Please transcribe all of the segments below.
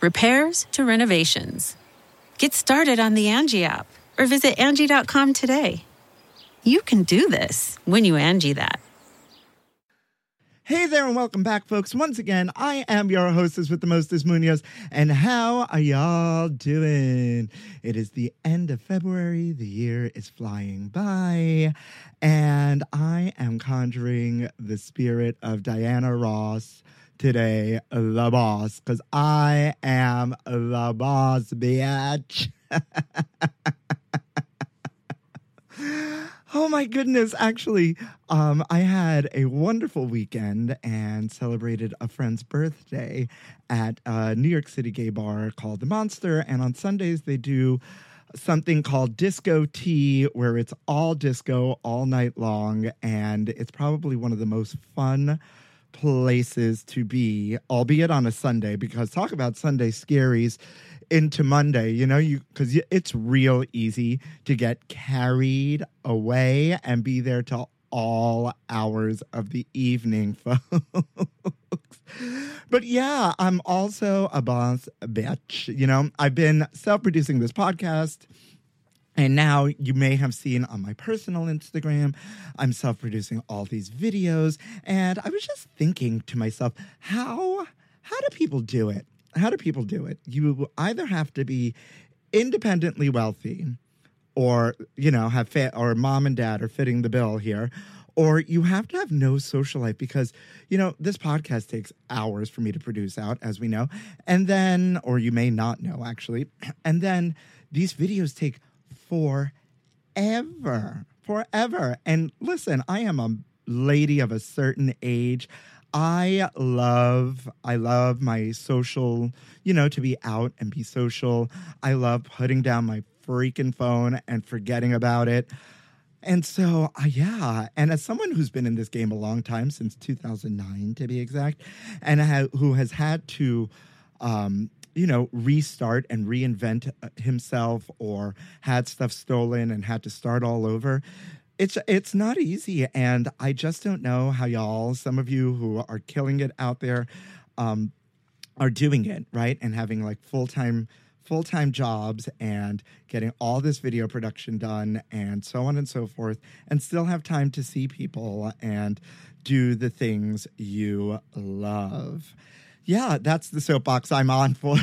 repairs to renovations. Get started on the Angie app or visit Angie.com today. You can do this when you Angie that. Hey there, and welcome back, folks. Once again, I am your hostess with the mostest Muñoz, and how are y'all doing? It is the end of February, the year is flying by, and I am conjuring the spirit of Diana Ross today, the boss, because I am the boss, bitch. Oh my goodness. Actually, um, I had a wonderful weekend and celebrated a friend's birthday at a New York City gay bar called The Monster. And on Sundays, they do something called Disco Tea, where it's all disco all night long. And it's probably one of the most fun places to be, albeit on a Sunday, because talk about Sunday scaries into Monday, you know, you because it's real easy to get carried away and be there till all hours of the evening, folks. But yeah, I'm also a boss bitch. You know, I've been self producing this podcast. And now you may have seen on my personal Instagram, I'm self producing all these videos. And I was just thinking to myself, how how do people do it? How do people do it? You either have to be independently wealthy or, you know, have fa- or mom and dad are fitting the bill here. Or you have to have no social life because, you know, this podcast takes hours for me to produce out, as we know. And then, or you may not know actually. And then these videos take forever, forever. And listen, I am a lady of a certain age. I love, I love my social, you know, to be out and be social. I love putting down my freaking phone and forgetting about it. And so, uh, yeah, and as someone who's been in this game a long time, since 2009 to be exact, and ha- who has had to, um, you know, restart and reinvent uh, himself or had stuff stolen and had to start all over, it's it's not easy. And I just don't know how y'all, some of you who are killing it out there, um, are doing it right and having like full time full time jobs and getting all this video production done and so on and so forth, and still have time to see people and do the things you love. Yeah, that's the soapbox I'm on for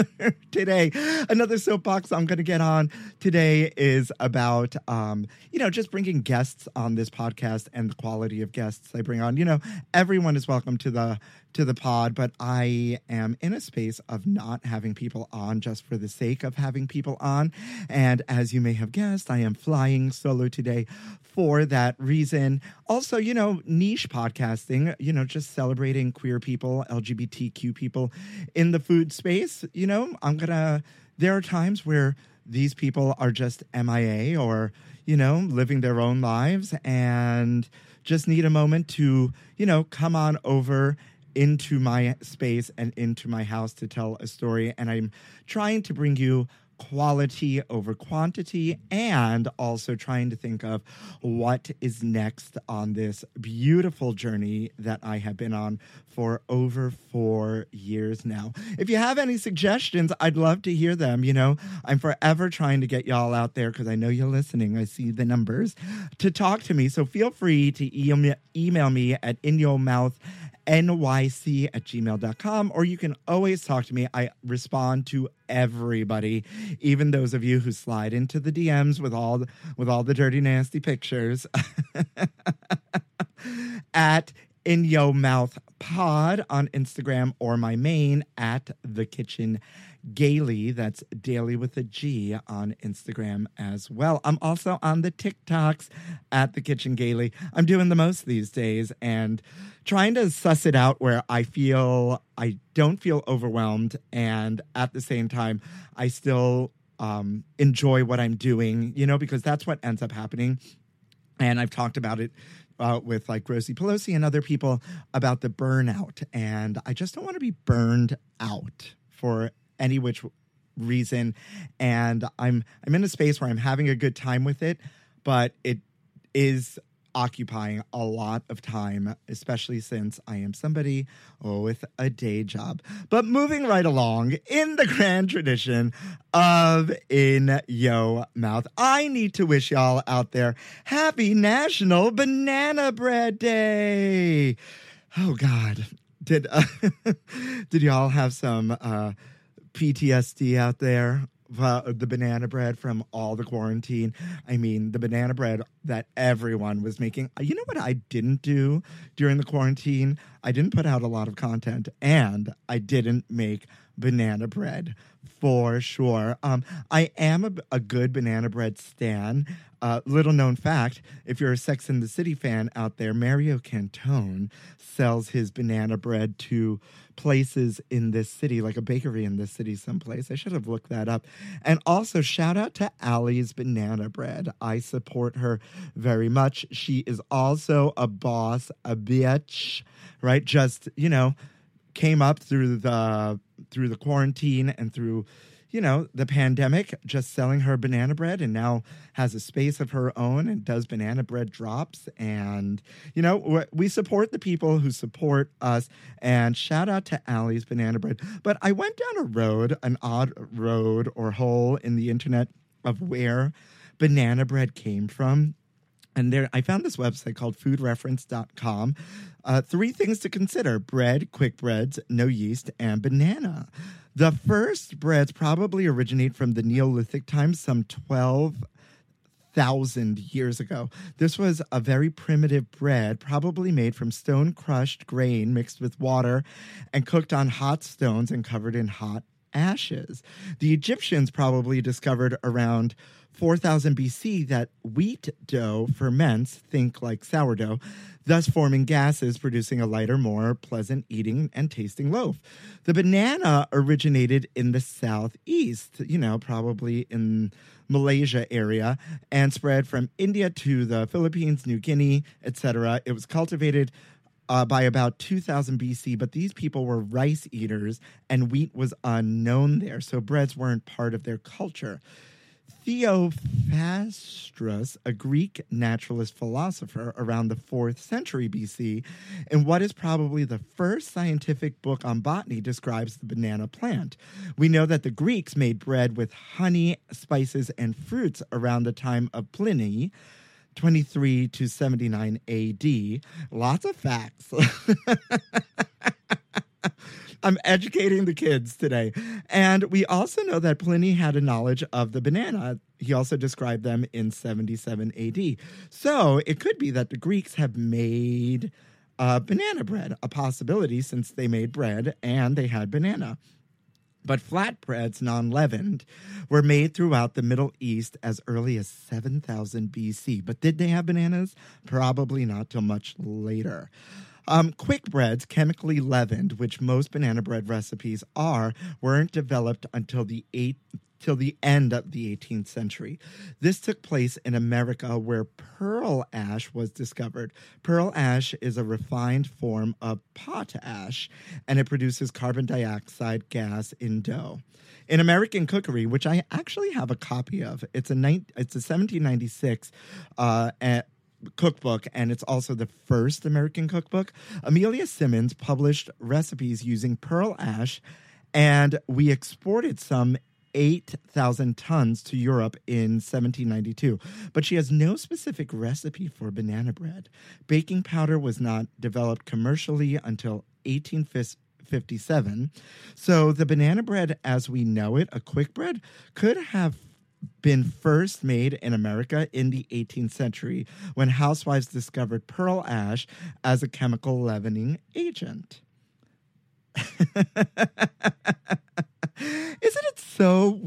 today. Another soapbox I'm going to get on today is about, um, you know, just bringing guests on this podcast and the quality of guests I bring on. You know, everyone is welcome to the to the pod, but I am in a space of not having people on just for the sake of having people on. And as you may have guessed, I am flying solo today for that reason. Also, you know, niche podcasting, you know, just celebrating queer people, LGBTQ people in the food space. You know, I'm to, there are times where these people are just MIA or, you know, living their own lives and just need a moment to, you know, come on over into my space and into my house to tell a story. And I'm trying to bring you quality over quantity and also trying to think of what is next on this beautiful journey that I have been on for over four years now. If you have any suggestions, I'd love to hear them. You know, I'm forever trying to get y'all out there because I know you're listening. I see the numbers to talk to me. So feel free to email, email me at in your mouth nyc at gmail.com or you can always talk to me. I respond to everybody even those of you who slide into the dms with all the, with all the dirty nasty pictures. At in yo mouth pod on instagram or my main at the kitchen gaily that's daily with a g on instagram as well. I'm also on the tiktoks at the kitchen gaily. I'm doing the most these days and trying to suss it out where i feel i don't feel overwhelmed and at the same time i still um, enjoy what i'm doing you know because that's what ends up happening. And I've talked about it uh, with like Rosie Pelosi and other people about the burnout. And I just don't want to be burned out for any which reason. And I'm I'm in a space where I'm having a good time with it, but it is occupying a lot of time, especially since I am somebody with a day job. But moving right along, in the grand tradition of In Yo Mouth, I need to wish y'all out there happy National Banana Bread Day. Oh God, did uh, did y'all have some uh, PTSD out there? uh, the banana bread from all the quarantine. I mean, the banana bread that everyone was making. You know what I didn't do during the quarantine? I didn't put out a lot of content and I didn't make banana bread for sure. Um, I am a, a good banana bread stan. Uh, little known fact if you're a Sex in the City fan out there, Mario Cantone sells his banana bread to places in this city, like a bakery in this city someplace. I should have looked that up. And also, shout out to Allie's Banana Bread. I support her very much. She is also a boss, a bitch, right? Just, you know, came up through the through the quarantine and through you know, the pandemic, just selling her banana bread and now has a space of her own and does banana bread drops. And, you know, we support the people who support us. And shout out to Allie's Banana Bread. But I went down a road, an odd road or hole in the internet of where banana bread came from. And there, I found this website called foodreference.com. Uh, three things to consider bread, quick breads, no yeast, and banana. The first breads probably originate from the Neolithic times, some 12,000 years ago. This was a very primitive bread, probably made from stone crushed grain mixed with water and cooked on hot stones and covered in hot ashes. The Egyptians probably discovered around 4000 BC that wheat dough ferments, think like sourdough, thus forming gases, producing a lighter, more pleasant eating and tasting loaf. The banana originated in the southeast, you know, probably in Malaysia area, and spread from India to the Philippines, New Guinea, etc. It was cultivated uh, by about 2000 BC, but these people were rice eaters and wheat was unknown there, so breads weren't part of their culture. Theophrastus, a Greek naturalist philosopher around the 4th century BC, in what is probably the first scientific book on botany, describes the banana plant. We know that the Greeks made bread with honey, spices, and fruits around the time of Pliny. 23 to 79 AD. Lots of facts. I'm educating the kids today. And we also know that Pliny had a knowledge of the banana. He also described them in 77 AD. So it could be that the Greeks have made uh, banana bread a possibility since they made bread and they had banana. But flatbreads, non leavened, were made throughout the Middle East as early as 7000 BC. But did they have bananas? Probably not till much later. Um, quick breads, chemically leavened, which most banana bread recipes are, weren't developed until the 8th till the end of the 18th century. This took place in America where pearl ash was discovered. Pearl ash is a refined form of potash and it produces carbon dioxide gas in dough. In American Cookery, which I actually have a copy of, it's a ni- it's a 1796 uh, a- cookbook and it's also the first American cookbook. Amelia Simmons published recipes using pearl ash and we exported some 8,000 tons to Europe in 1792. But she has no specific recipe for banana bread. Baking powder was not developed commercially until 1857. So the banana bread as we know it, a quick bread, could have been first made in America in the 18th century when housewives discovered pearl ash as a chemical leavening agent.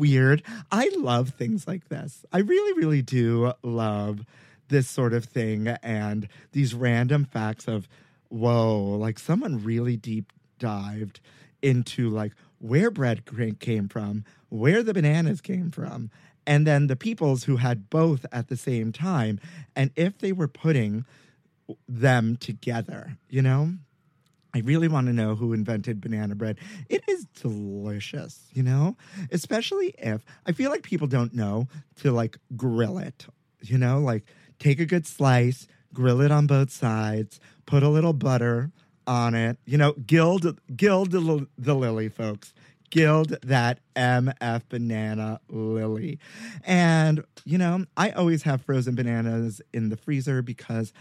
Weird? I love things like this. I really, really do love this sort of thing and these random facts of, whoa, like someone really deep dived into like where bread came from, where the bananas came from, and then the peoples who had both at the same time, and if they were putting them together, you know? I really want to know who invented banana bread. It is delicious, you know? Especially if I feel like people don't know to like grill it, you know? Like take a good slice, grill it on both sides, put a little butter on it, you know, gild gild the, the lily folks. Gild that MF banana lily. And, you know, I always have frozen bananas in the freezer because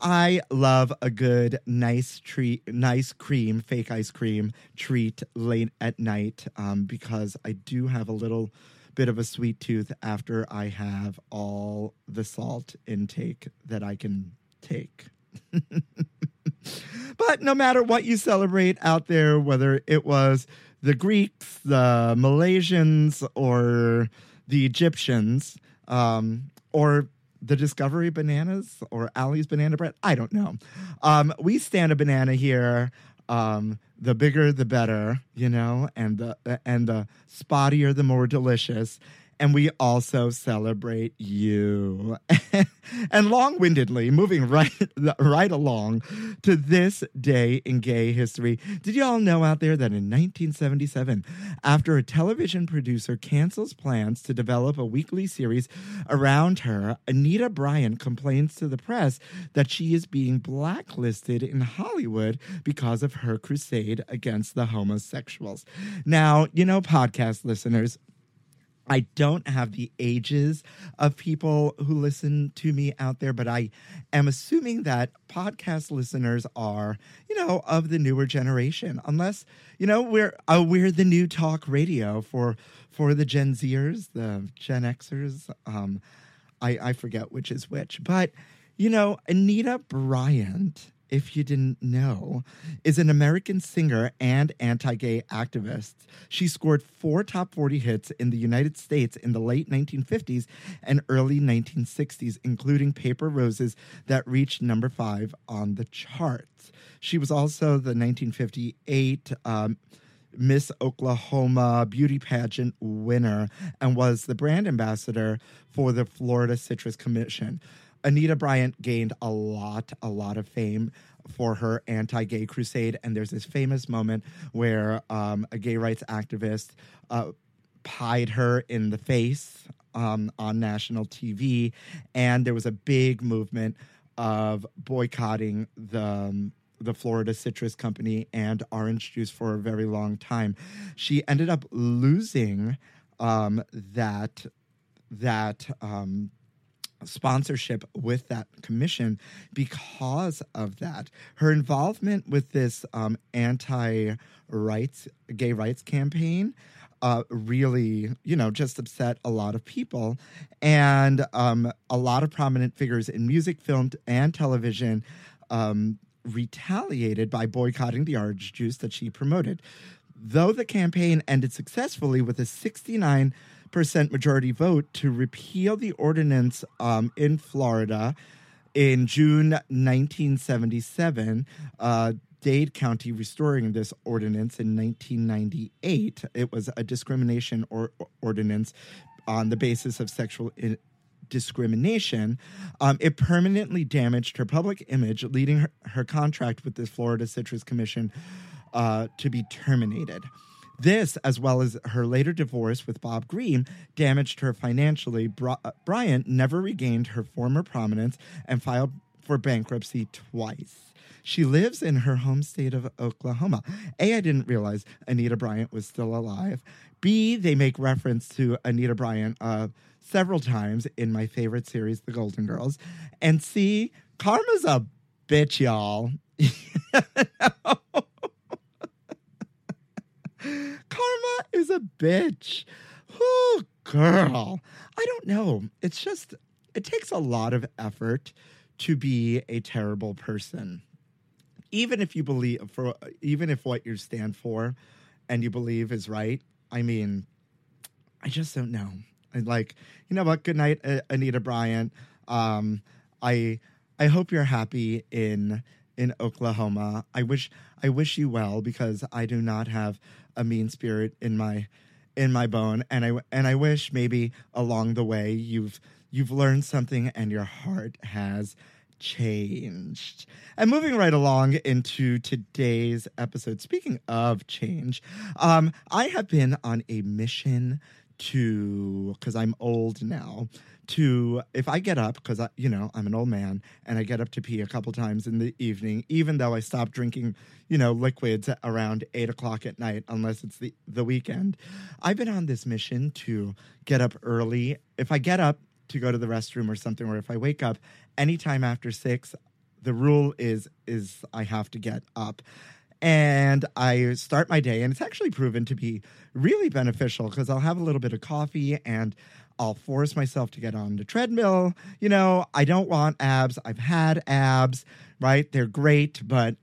I love a good nice treat, nice cream, fake ice cream treat late at night um, because I do have a little bit of a sweet tooth after I have all the salt intake that I can take. but no matter what you celebrate out there, whether it was the Greeks, the Malaysians, or the Egyptians, um, or the Discovery bananas or Allie's banana bread. I don't know. Um, we stand a banana here. Um, the bigger, the better, you know, and the and the spottier, the more delicious. And we also celebrate you. and long-windedly, moving right right along to this day in gay history. Did you all know out there that in 1977, after a television producer cancels plans to develop a weekly series around her, Anita Bryant complains to the press that she is being blacklisted in Hollywood because of her crusade against the homosexuals. Now, you know, podcast listeners, I don't have the ages of people who listen to me out there, but I am assuming that podcast listeners are, you know, of the newer generation. Unless, you know, we're uh, we're the new talk radio for for the Gen Zers, the Gen Xers. Um, I I forget which is which, but you know, Anita Bryant if you didn't know, is an American singer and anti gay activist. She scored four top 40 hits in the United States in the late 1950s and early 1960s, including Paper Roses, that reached number five on the charts. She was also the 1958 um, Miss Oklahoma beauty pageant winner and was the brand ambassador for the Florida Citrus Commission. Anita Bryant gained a lot, a lot of fame for her anti gay crusade. And there's this famous moment where um, a gay rights activist uh, pied her in the face um, on national TV. And there was a big movement of boycotting the. Um, the Florida Citrus Company and orange juice for a very long time. She ended up losing um, that that um, sponsorship with that commission because of that. Her involvement with this um, anti rights, gay rights campaign. Uh, really, you know, just upset a lot of people. And um, a lot of prominent figures in music, film, and television um, retaliated by boycotting the orange juice that she promoted. Though the campaign ended successfully with a 69 percent majority vote to repeal the ordinance um, in Florida in June 1977. Uh, Dade County restoring this ordinance in 1998. It was a discrimination or, ordinance on the basis of sexual in, discrimination. Um, it permanently damaged her public image, leading her, her contract with the Florida Citrus Commission uh, to be terminated. This, as well as her later divorce with Bob Green, damaged her financially. Bri- uh, Bryant never regained her former prominence and filed for bankruptcy twice. She lives in her home state of Oklahoma. A, I didn't realize Anita Bryant was still alive. B, they make reference to Anita Bryant uh, several times in my favorite series, The Golden Girls. And C, Karma's a bitch, y'all. Karma is a bitch. Oh, girl. I don't know. It's just, it takes a lot of effort to be a terrible person. Even if you believe, for even if what you stand for and you believe is right, I mean, I just don't know. Like, you know what? Good night, Anita Bryant. Um, I I hope you're happy in in Oklahoma. I wish I wish you well because I do not have a mean spirit in my in my bone, and I and I wish maybe along the way you've you've learned something and your heart has changed. And moving right along into today's episode, speaking of change, um, I have been on a mission to, because I'm old now, to, if I get up, because, I, you know, I'm an old man and I get up to pee a couple times in the evening, even though I stop drinking, you know, liquids around eight o'clock at night, unless it's the, the weekend, I've been on this mission to get up early. If I get up, to go to the restroom or something, or if I wake up anytime after six, the rule is is I have to get up. And I start my day, and it's actually proven to be really beneficial because I'll have a little bit of coffee and I'll force myself to get on the treadmill. You know, I don't want abs. I've had abs, right? They're great, but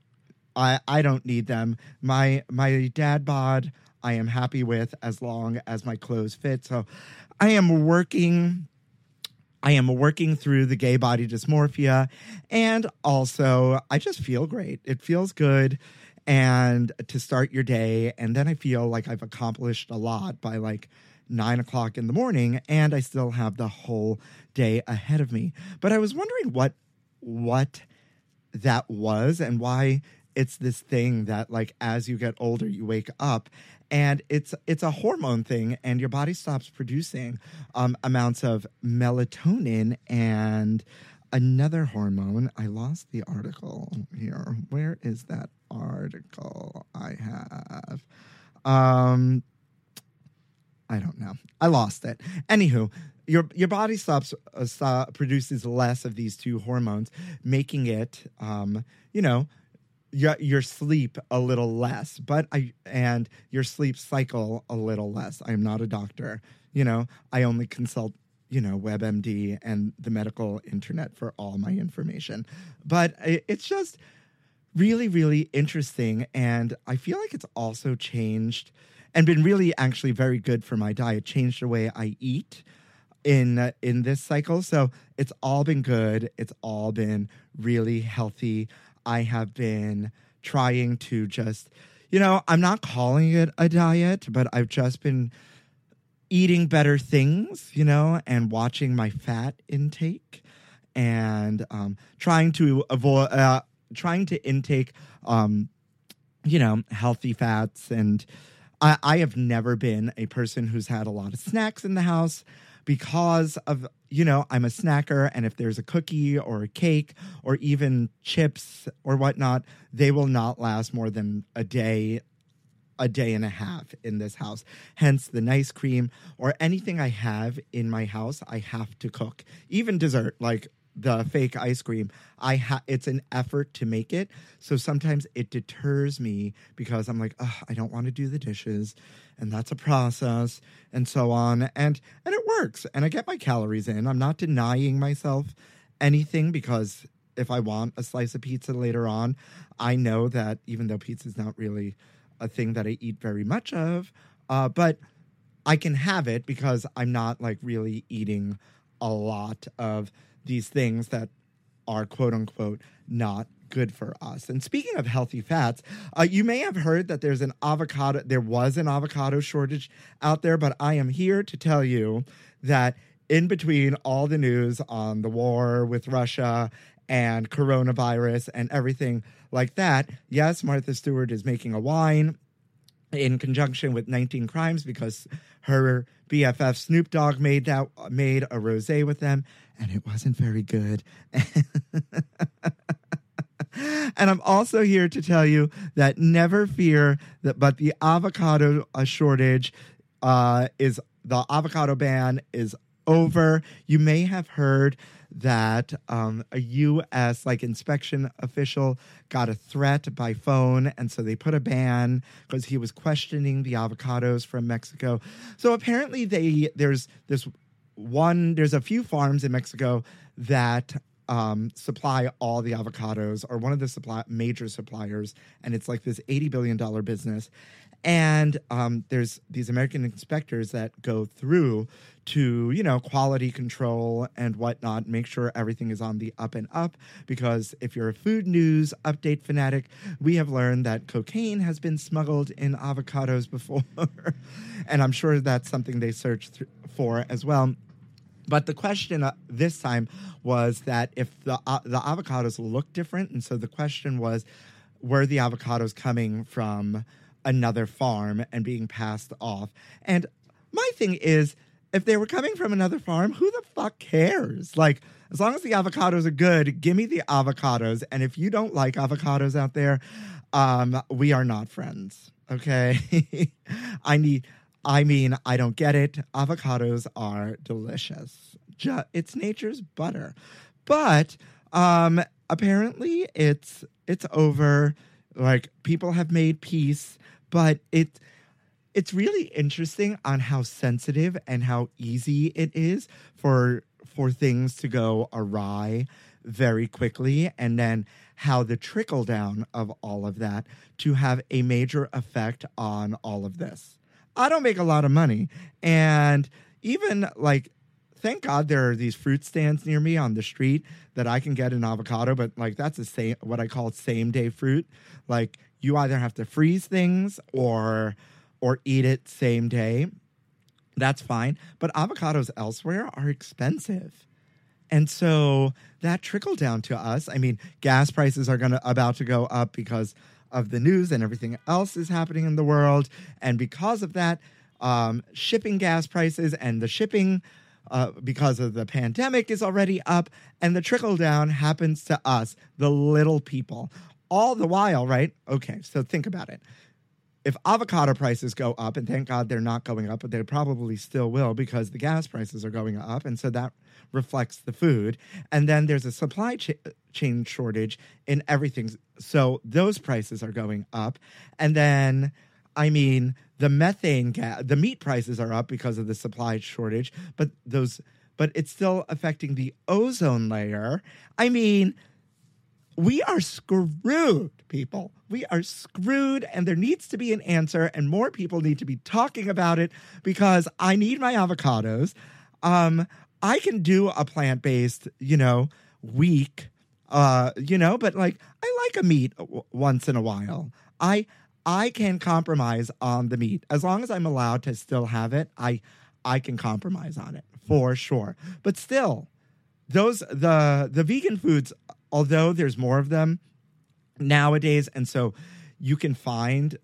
I I don't need them. My my dad bod I am happy with as long as my clothes fit. So I am working I am working through the gay body dysmorphia. And also, I just feel great. It feels good. And to start your day. And then I feel like I've accomplished a lot by like nine o'clock in the morning. And I still have the whole day ahead of me. But I was wondering what, what that was and why it's this thing that like as you get older you wake up and it's it's a hormone thing and your body stops producing um, amounts of melatonin and another hormone i lost the article here. Where is that article i have? Um i don't know. I lost it. Anywho your your body stops uh, stop, produces less of these two hormones making it um you know your your sleep a little less. But i and your sleep cycle a little less. I'm not a doctor. You know i only consult you know webmd and the medical internet for all my information. But it's just really really interesting and i feel like it's also changed and been really actually very good for my diet changed the way i eat in uh, in this cycle. So it's all been good. It's all been really healthy. I have been trying to just, you know, I'm not calling it a diet, but I've just been eating better things, you know, and watching my fat intake and um, trying to avoid, uh, trying to intake, um, you know, healthy fats. And I, I have never been a person who's had a lot of snacks in the house because of you know i'm a snacker and if there's a cookie or a cake or even chips or whatnot they will not last more than a day a day and a half in this house. Hence the nice cream or anything i have in my house i have to cook. Even dessert like the fake ice cream i ha- it's an effort to make it. So sometimes it deters me because i'm like i don't want to do the dishes and that's a process and so on and and it works and i get my calories in. I'm not denying myself anything because if i want a slice of pizza later on i know that even though pizza's not really a thing that i eat very much of uh, but i can have it because i'm not like really eating a lot of these things that are quote unquote not good for us. And speaking of healthy fats, uh, you may have heard that there's an avocado, there was an avocado shortage out there, but I am here to tell you that in between all the news on the war with Russia and coronavirus and everything like that, yes, Martha Stewart is making a wine in conjunction with 19 Crimes because her BFF Snoop Dogg made that made a rosé with them and it wasn't very good. and I'm also here to tell you that never fear that but the avocado uh, shortage uh, is the avocado ban is over. You may have heard that um, a U.S. like inspection official got a threat by phone, and so they put a ban because he was questioning the avocados from Mexico. So apparently, they there's this one there's a few farms in Mexico that um, supply all the avocados, or one of the supply major suppliers, and it's like this eighty billion dollar business. And um, there's these American inspectors that go through to, you know, quality control and whatnot, make sure everything is on the up and up. Because if you're a food news update fanatic, we have learned that cocaine has been smuggled in avocados before. and I'm sure that's something they search th- for as well. But the question uh, this time was that if the uh, the avocados look different, and so the question was, were the avocados coming from another farm and being passed off? And my thing is, if they were coming from another farm, who the fuck cares? Like, as long as the avocados are good, give me the avocados. And if you don't like avocados out there, um, we are not friends. Okay, I need. I mean, I don't get it. Avocados are delicious. It's nature's butter. But um apparently it's it's over. Like people have made peace, but it it's really interesting on how sensitive and how easy it is for for things to go awry very quickly and then how the trickle down of all of that to have a major effect on all of this. I don't make a lot of money. And even like, thank God there are these fruit stands near me on the street that I can get an avocado, but like that's the same what I call same day fruit. Like you either have to freeze things or or eat it same day. That's fine. But avocados elsewhere are expensive. And so that trickled down to us. I mean, gas prices are gonna about to go up because of the news and everything else is happening in the world. And because of that, um, shipping gas prices and the shipping uh, because of the pandemic is already up, and the trickle down happens to us, the little people. All the while, right? Okay, so think about it. If avocado prices go up, and thank God they're not going up, but they probably still will because the gas prices are going up, and so that reflects the food. And then there's a supply cha- chain shortage in everything. So those prices are going up. And then, I mean, the methane gas, the meat prices are up because of the supply shortage, but those, but it's still affecting the ozone layer. I mean, we are screwed, people. We are screwed, and there needs to be an answer, and more people need to be talking about it because I need my avocados. Um, I can do a plant based, you know, week, uh, you know, but like I like a meat w- once in a while. I I can compromise on the meat as long as I'm allowed to still have it. I I can compromise on it for sure. But still, those the the vegan foods, although there's more of them nowadays, and so you can find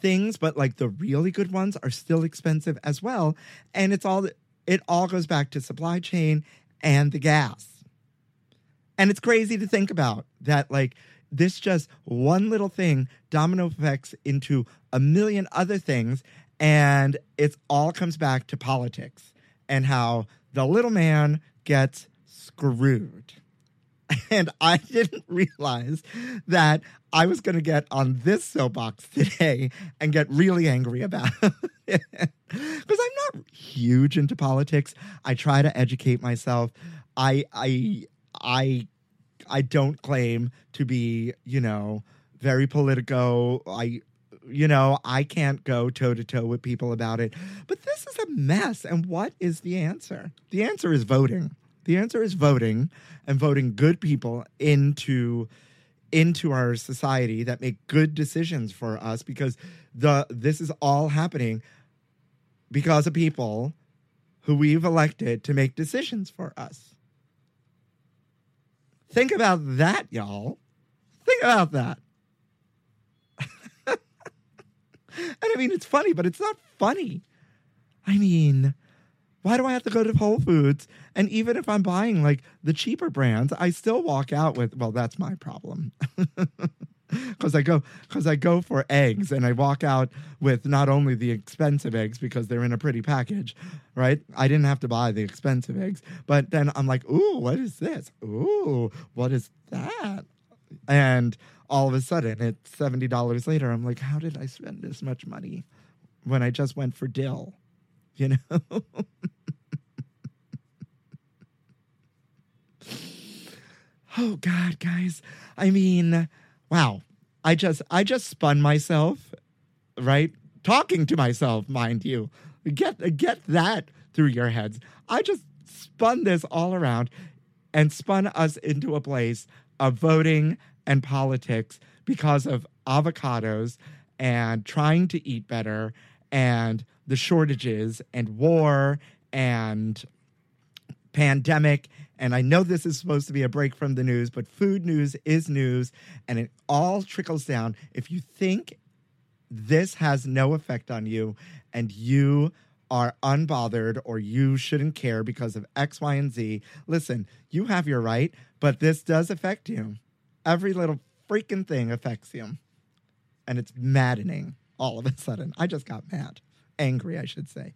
things, but like the really good ones are still expensive as well. And it's all it all goes back to supply chain and the gas. And it's crazy to think about that, like, this just one little thing domino effects into a million other things. And it all comes back to politics and how the little man gets screwed. And I didn't realize that I was going to get on this soapbox today and get really angry about it. Because I'm not huge into politics. I try to educate myself. I, I, I, I don't claim to be, you know, very politico. I, you know, I can't go toe to toe with people about it. But this is a mess. And what is the answer? The answer is voting. The answer is voting and voting good people into into our society that make good decisions for us because the this is all happening because of people who we've elected to make decisions for us. Think about that, y'all. Think about that. and I mean, it's funny, but it's not funny. I mean, why do I have to go to Whole Foods? And even if I'm buying like the cheaper brands, I still walk out with, well, that's my problem. Because I go, because I go for eggs, and I walk out with not only the expensive eggs because they're in a pretty package, right? I didn't have to buy the expensive eggs, but then I'm like, ooh, what is this? Ooh, what is that? And all of a sudden, it's seventy dollars later. I'm like, how did I spend this much money when I just went for dill? You know. oh God, guys. I mean, wow. I just I just spun myself, right? Talking to myself, mind you. Get get that through your heads. I just spun this all around and spun us into a place of voting and politics because of avocados and trying to eat better and the shortages and war and pandemic. And I know this is supposed to be a break from the news, but food news is news and it all trickles down. If you think this has no effect on you and you are unbothered or you shouldn't care because of X, Y, and Z, listen, you have your right, but this does affect you. Every little freaking thing affects you. And it's maddening all of a sudden. I just got mad. Angry, I should say.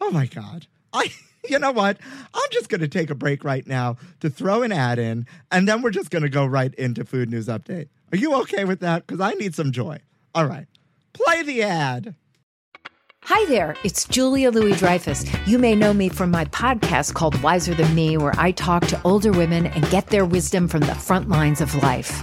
Oh my God. I you know what? I'm just gonna take a break right now to throw an ad in, and then we're just gonna go right into food news update. Are you okay with that? Because I need some joy. All right. Play the ad. Hi there, it's Julia Louis Dreyfus. You may know me from my podcast called Wiser Than Me, where I talk to older women and get their wisdom from the front lines of life.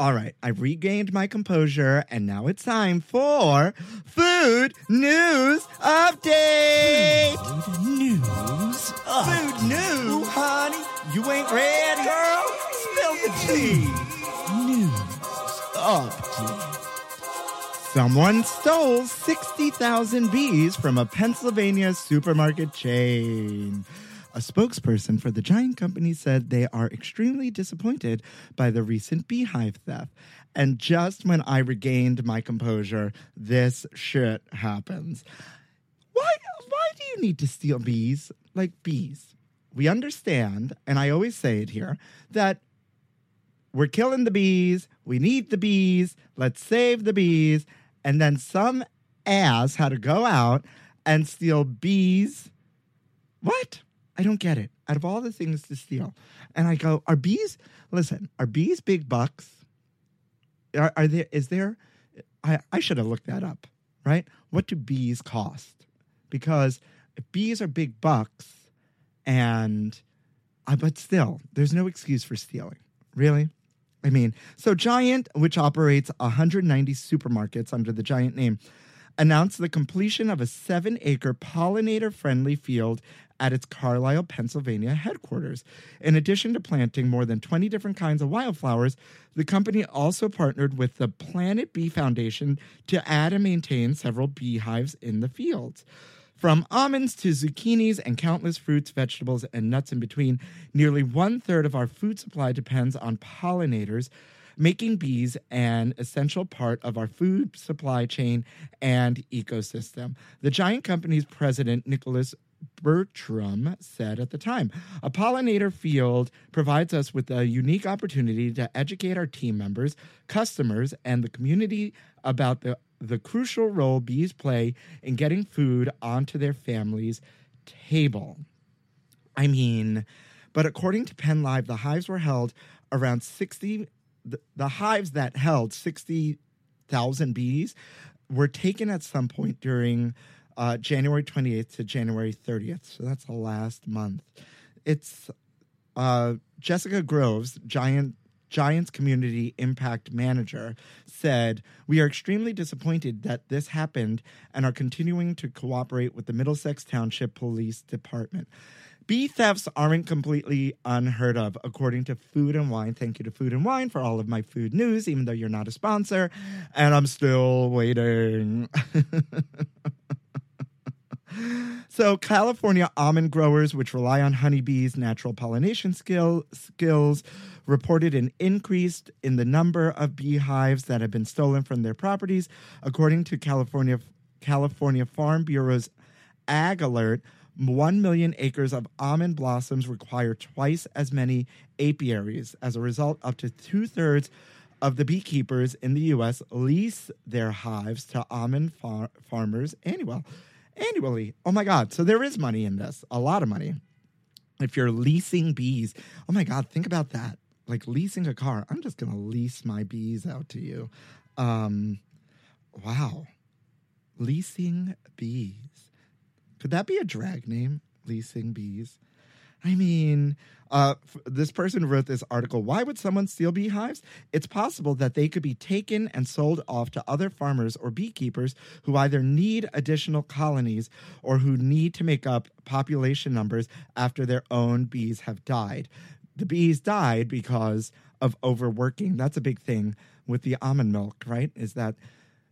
All right, I've regained my composure, and now it's time for food news update. Food news, update! food news, honey. You ain't ready, girl. Spill the tea. News update. Someone stole 60,000 bees from a Pennsylvania supermarket chain. A spokesperson for the giant company said they are extremely disappointed by the recent beehive theft. And just when I regained my composure, this shit happens. Why why do you need to steal bees? Like bees. We understand, and I always say it here, that we're killing the bees, we need the bees, let's save the bees, and then some ass had to go out and steal bees. What? I don't get it. Out of all the things to steal, and I go, are bees? Listen, are bees big bucks? Are, are there? Is there? I I should have looked that up, right? What do bees cost? Because if bees are big bucks, and uh, but still, there's no excuse for stealing. Really? I mean, so Giant, which operates 190 supermarkets under the Giant name, announced the completion of a seven acre pollinator friendly field at its Carlisle, Pennsylvania headquarters. In addition to planting more than 20 different kinds of wildflowers, the company also partnered with the Planet Bee Foundation to add and maintain several beehives in the fields. From almonds to zucchinis and countless fruits, vegetables, and nuts in between, nearly one third of our food supply depends on pollinators, making bees an essential part of our food supply chain and ecosystem. The giant company's president, Nicholas Bertram said at the time. A pollinator field provides us with a unique opportunity to educate our team members, customers, and the community about the, the crucial role bees play in getting food onto their families' table. I mean, but according to Penn Live, the hives were held around 60, the, the hives that held 60,000 bees were taken at some point during uh, January 28th to January 30th. So that's the last month. it's uh, Jessica Groves, Giant Giants Community Impact Manager, said, We are extremely disappointed that this happened and are continuing to cooperate with the Middlesex Township Police Department. Bee thefts aren't completely unheard of, according to Food and Wine. Thank you to Food and Wine for all of my food news, even though you're not a sponsor. And I'm still waiting. So, California almond growers, which rely on honeybees' natural pollination skill, skills, reported an increase in the number of beehives that have been stolen from their properties. According to California, California Farm Bureau's Ag Alert, 1 million acres of almond blossoms require twice as many apiaries. As a result, up to two thirds of the beekeepers in the U.S. lease their hives to almond far- farmers annual, annually. Oh my God. So there is money in this, a lot of money. If you're leasing bees, oh my God, think about that. Like leasing a car. I'm just going to lease my bees out to you. Um, wow. Leasing bees. Could that be a drag name? Leasing bees. I mean, uh, f- this person wrote this article. Why would someone steal beehives? It's possible that they could be taken and sold off to other farmers or beekeepers who either need additional colonies or who need to make up population numbers after their own bees have died. The bees died because of overworking. That's a big thing with the almond milk, right? Is that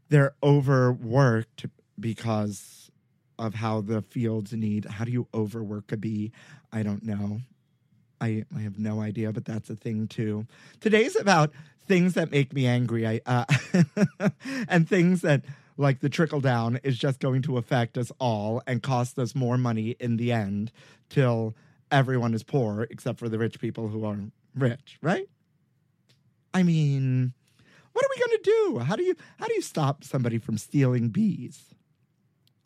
they're overworked because of how the fields need. How do you overwork a bee? I don't know. I, I have no idea, but that's a thing too. Today's about things that make me angry. I uh, and things that like the trickle down is just going to affect us all and cost us more money in the end till everyone is poor except for the rich people who are rich, right? I mean, what are we going to do? How do you how do you stop somebody from stealing bees?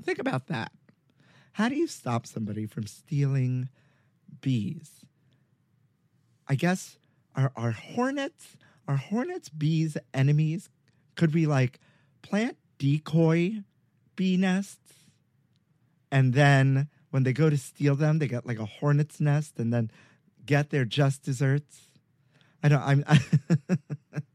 Think about that. How do you stop somebody from stealing bees? I guess are are hornets are hornets bees enemies? Could we like plant decoy bee nests and then when they go to steal them, they get like a hornet's nest and then get their just desserts? I don't I'm I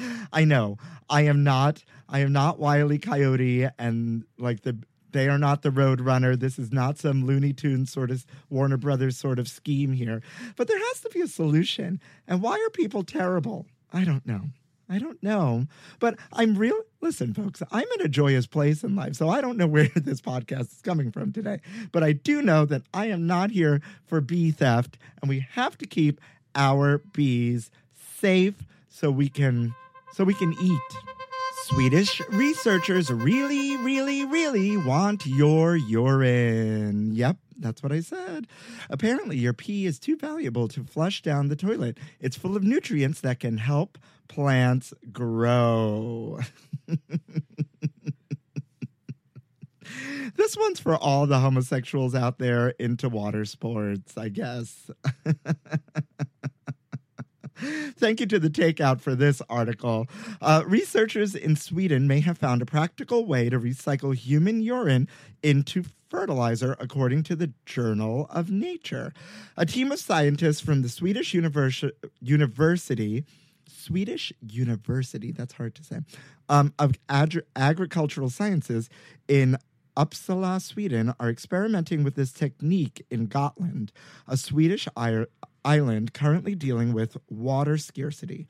know. I am not I am not Wiley Coyote and like the they are not the road runner. This is not some Looney Tunes sort of Warner Brothers sort of scheme here. But there has to be a solution. And why are people terrible? I don't know. I don't know. But I'm real listen, folks, I'm in a joyous place in life. So I don't know where this podcast is coming from today. But I do know that I am not here for bee theft, and we have to keep our bees safe so we can so we can eat. Swedish researchers really, really, really want your urine. Yep, that's what I said. Apparently, your pee is too valuable to flush down the toilet. It's full of nutrients that can help plants grow. this one's for all the homosexuals out there into water sports, I guess. Thank you to the takeout for this article. Uh, researchers in Sweden may have found a practical way to recycle human urine into fertilizer, according to the Journal of Nature. A team of scientists from the Swedish Univers- University. Swedish University, that's hard to say, um, of Agri- Agricultural Sciences in Uppsala, Sweden, are experimenting with this technique in Gotland, a Swedish island currently dealing with water scarcity.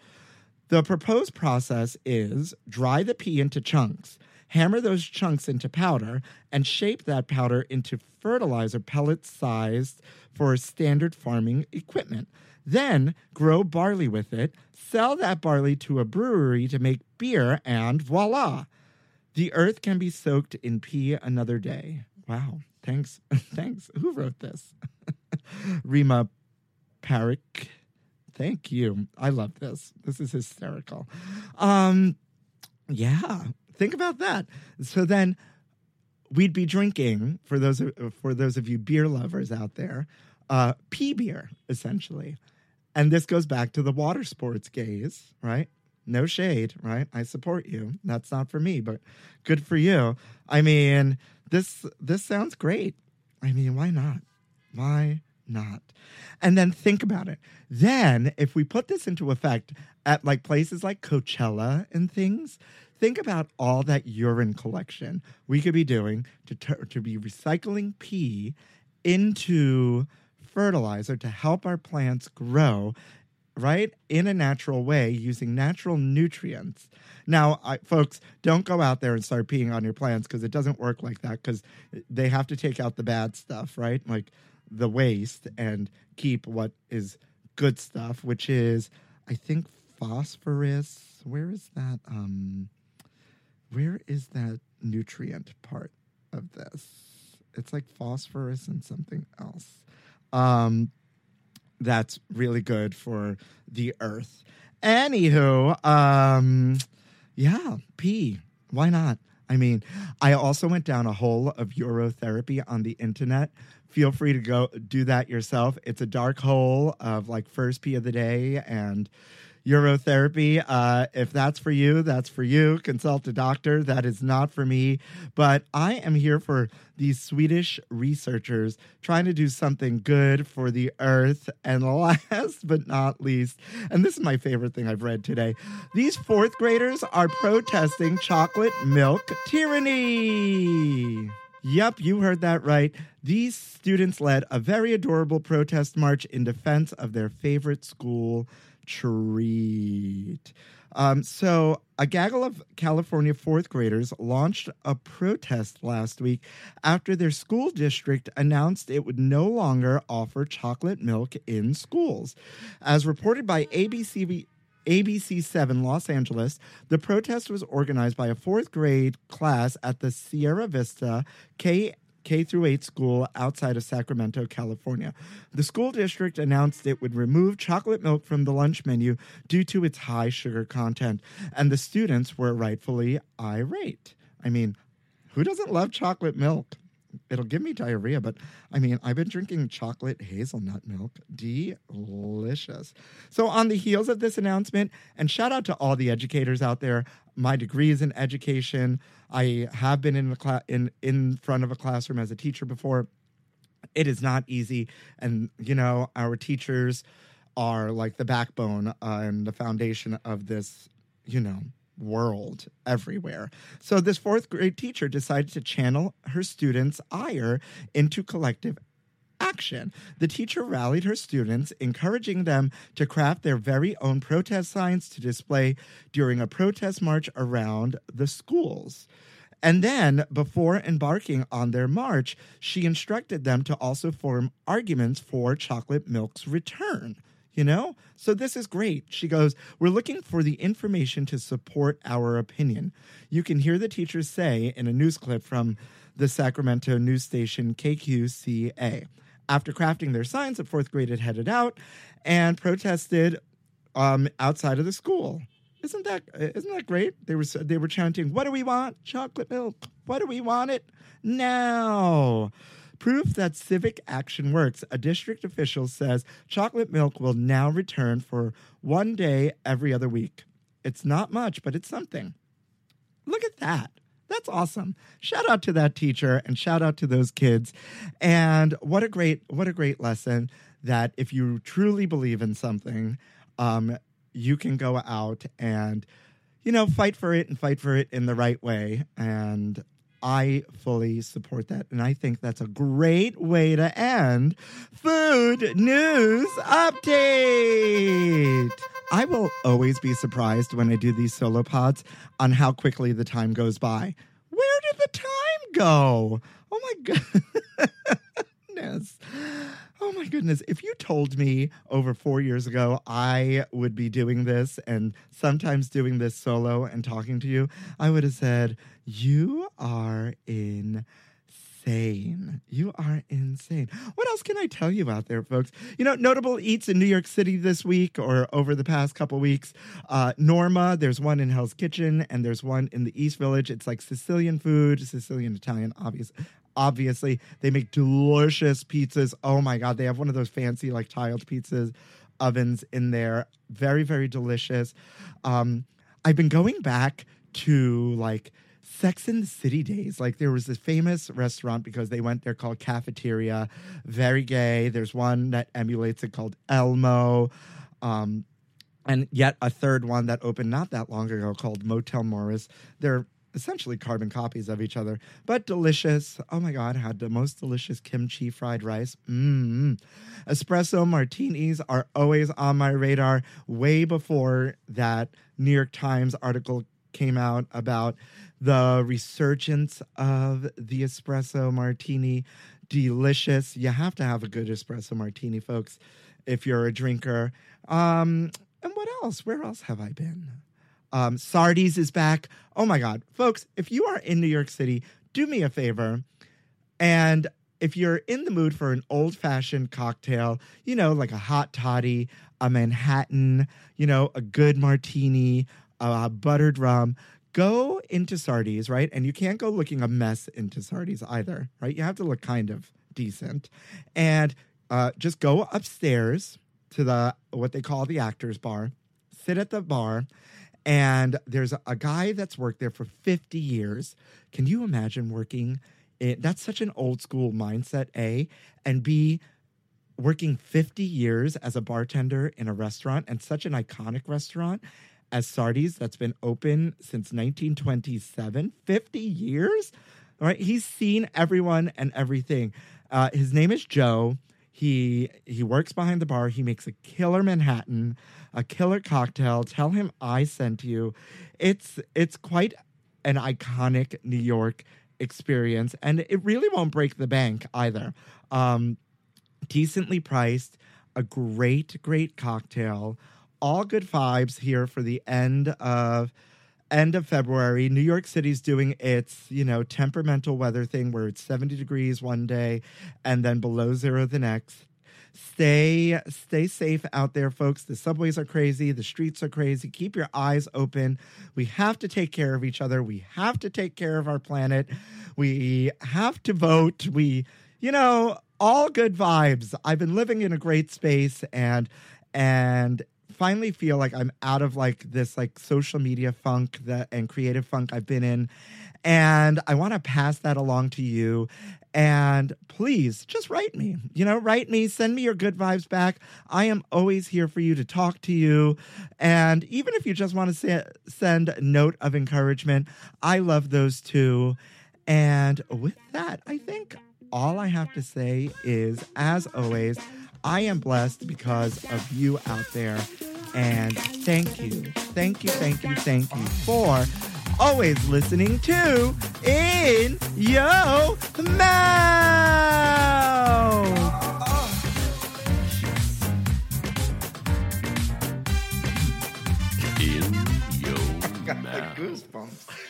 The proposed process is dry the pee into chunks, hammer those chunks into powder, and shape that powder into fertilizer pellets sized for standard farming equipment. Then grow barley with it, sell that barley to a brewery to make beer, and voila! The earth can be soaked in pee another day. Wow. Thanks. Thanks. Who wrote this? Rima Parik. Thank you. I love this. This is hysterical. Um yeah, think about that. So then we'd be drinking for those for those of you beer lovers out there, uh pee beer essentially. And this goes back to the water sports gays, right? No shade, right? I support you. That's not for me, but good for you. I mean, this this sounds great. I mean, why not? Why not? And then think about it. Then, if we put this into effect at like places like Coachella and things, think about all that urine collection we could be doing to, to be recycling pee into fertilizer to help our plants grow right in a natural way using natural nutrients now I, folks don't go out there and start peeing on your plants because it doesn't work like that because they have to take out the bad stuff right like the waste and keep what is good stuff which is i think phosphorus where is that um where is that nutrient part of this it's like phosphorus and something else um that's really good for the earth. Anywho, um, yeah, pee. Why not? I mean, I also went down a hole of urotherapy on the internet. Feel free to go do that yourself. It's a dark hole of like first pee of the day and urotherapy. Uh, if that's for you, that's for you. Consult a doctor. That is not for me. But I am here for these Swedish researchers trying to do something good for the earth. And last but not least, and this is my favorite thing I've read today these fourth graders are protesting chocolate milk tyranny. Yep, you heard that right. These students led a very adorable protest march in defense of their favorite school treat. Um, so, a gaggle of California fourth graders launched a protest last week after their school district announced it would no longer offer chocolate milk in schools. As reported by ABC. ABC 7 Los Angeles, the protest was organized by a fourth grade class at the Sierra Vista K K through 8 school outside of Sacramento, California. The school district announced it would remove chocolate milk from the lunch menu due to its high sugar content, and the students were rightfully irate. I mean, who doesn't love chocolate milk? It'll give me diarrhea, but I mean, I've been drinking chocolate hazelnut milk. Delicious. So, on the heels of this announcement, and shout out to all the educators out there. My degree is in education. I have been in the cla- in in front of a classroom as a teacher before. It is not easy, and you know, our teachers are like the backbone uh, and the foundation of this, you know, world everywhere. So this fourth grade teacher decided to channel her students' ire into collective action. The teacher rallied her students, encouraging them to craft their very own protest signs to display during a protest march around the schools. And then, before embarking on their march, she instructed them to also form arguments for chocolate milk's return you know? So this is great. She goes, We're looking for the information to support our opinion. You can hear the teachers say in a news clip from the Sacramento news station KQCA. After crafting their signs, the fourth grade had headed out and protested um, outside of the school. Isn't that isn't that great? They were they were chanting, "What do we want? Chocolate milk. What do we want it now?" Proof that civic action works. A district official says chocolate milk will now return for one day every other week. It's not much, but it's something. Look at that. That's awesome. Shout out to that teacher and shout out to those kids. And what a great what a great lesson that if you truly believe in something, um, you can go out and you know fight for it and fight for it in the right way. And I fully support that. And I think that's a great way to end Food News Update. I will always be surprised when I do these solo pods on how quickly the time goes by. Where did the time go? Oh my goodness. Goodness. If you told me over four years ago I would be doing this and sometimes doing this solo and talking to you, I would have said, You are insane. You are insane. What else can I tell you out there, folks? You know, notable eats in New York City this week or over the past couple weeks. Uh, Norma, there's one in Hell's Kitchen and there's one in the East Village. It's like Sicilian food, Sicilian Italian, obvious obviously they make delicious pizzas oh my god they have one of those fancy like tiled pizzas ovens in there very very delicious um i've been going back to like Sex in the City days. Like there was this famous restaurant because they went there called Cafeteria, very gay. There's one that emulates it called Elmo. Um, and yet a third one that opened not that long ago called Motel Morris. They're essentially carbon copies of each other, but delicious. Oh my God, had the most delicious kimchi fried rice. Mmm. Espresso martinis are always on my radar way before that New York Times article came out about the resurgence of the espresso martini. Delicious. You have to have a good espresso martini, folks, if you're a drinker. Um, and what else? Where else have I been? Um, Sardi's is back. Oh my God. Folks, if you are in New York City, do me a favor. And if you're in the mood for an old fashioned cocktail, you know, like a hot toddy, a Manhattan, you know, a good martini, a buttered rum, go into Sardi's, right? And you can't go looking a mess into Sardi's either, right? You have to look kind of decent. And uh, just go upstairs to the what they call the actors bar, sit at the bar, and there's a, guy that's worked there for 50 years. Can you imagine working in that's such an old school mindset, A, and B, working 50 years as a bartender in a restaurant and such an iconic restaurant as Sardi's that's been open since 1927, 50 years. All right, he's seen everyone and everything. Uh, his name is Joe. He he works behind the bar. He makes a killer Manhattan, a killer cocktail. Tell him I sent you. It's it's quite an iconic New York experience, and it really won't break the bank either. Um, decently priced, a great great cocktail, all good vibes here for the end of end of February. New York City's doing its, you know, temperamental weather thing where it's 70 degrees one day and then below zero the next. Stay stay safe out there folks. The subways are crazy, the streets are crazy. Keep your eyes open. We have to take care of each other. We have to take care of our planet. We have to vote. We you know, all good vibes. I've been living in a great space and and finally feel like I'm out of like this like social media funk that and creative funk I've been in. And I want to pass that along to you. And please just write me, you know, write me, send me your good vibes back. I am always here for you to talk to you. And even if you just want to say, send a note of encouragement, I love those too. And with that, I think all I have to say is, as always, I am blessed because of you out there. And thank you, thank you, thank you, thank you for always listening to In Yo Mouth. In your mouth. Goosebumps.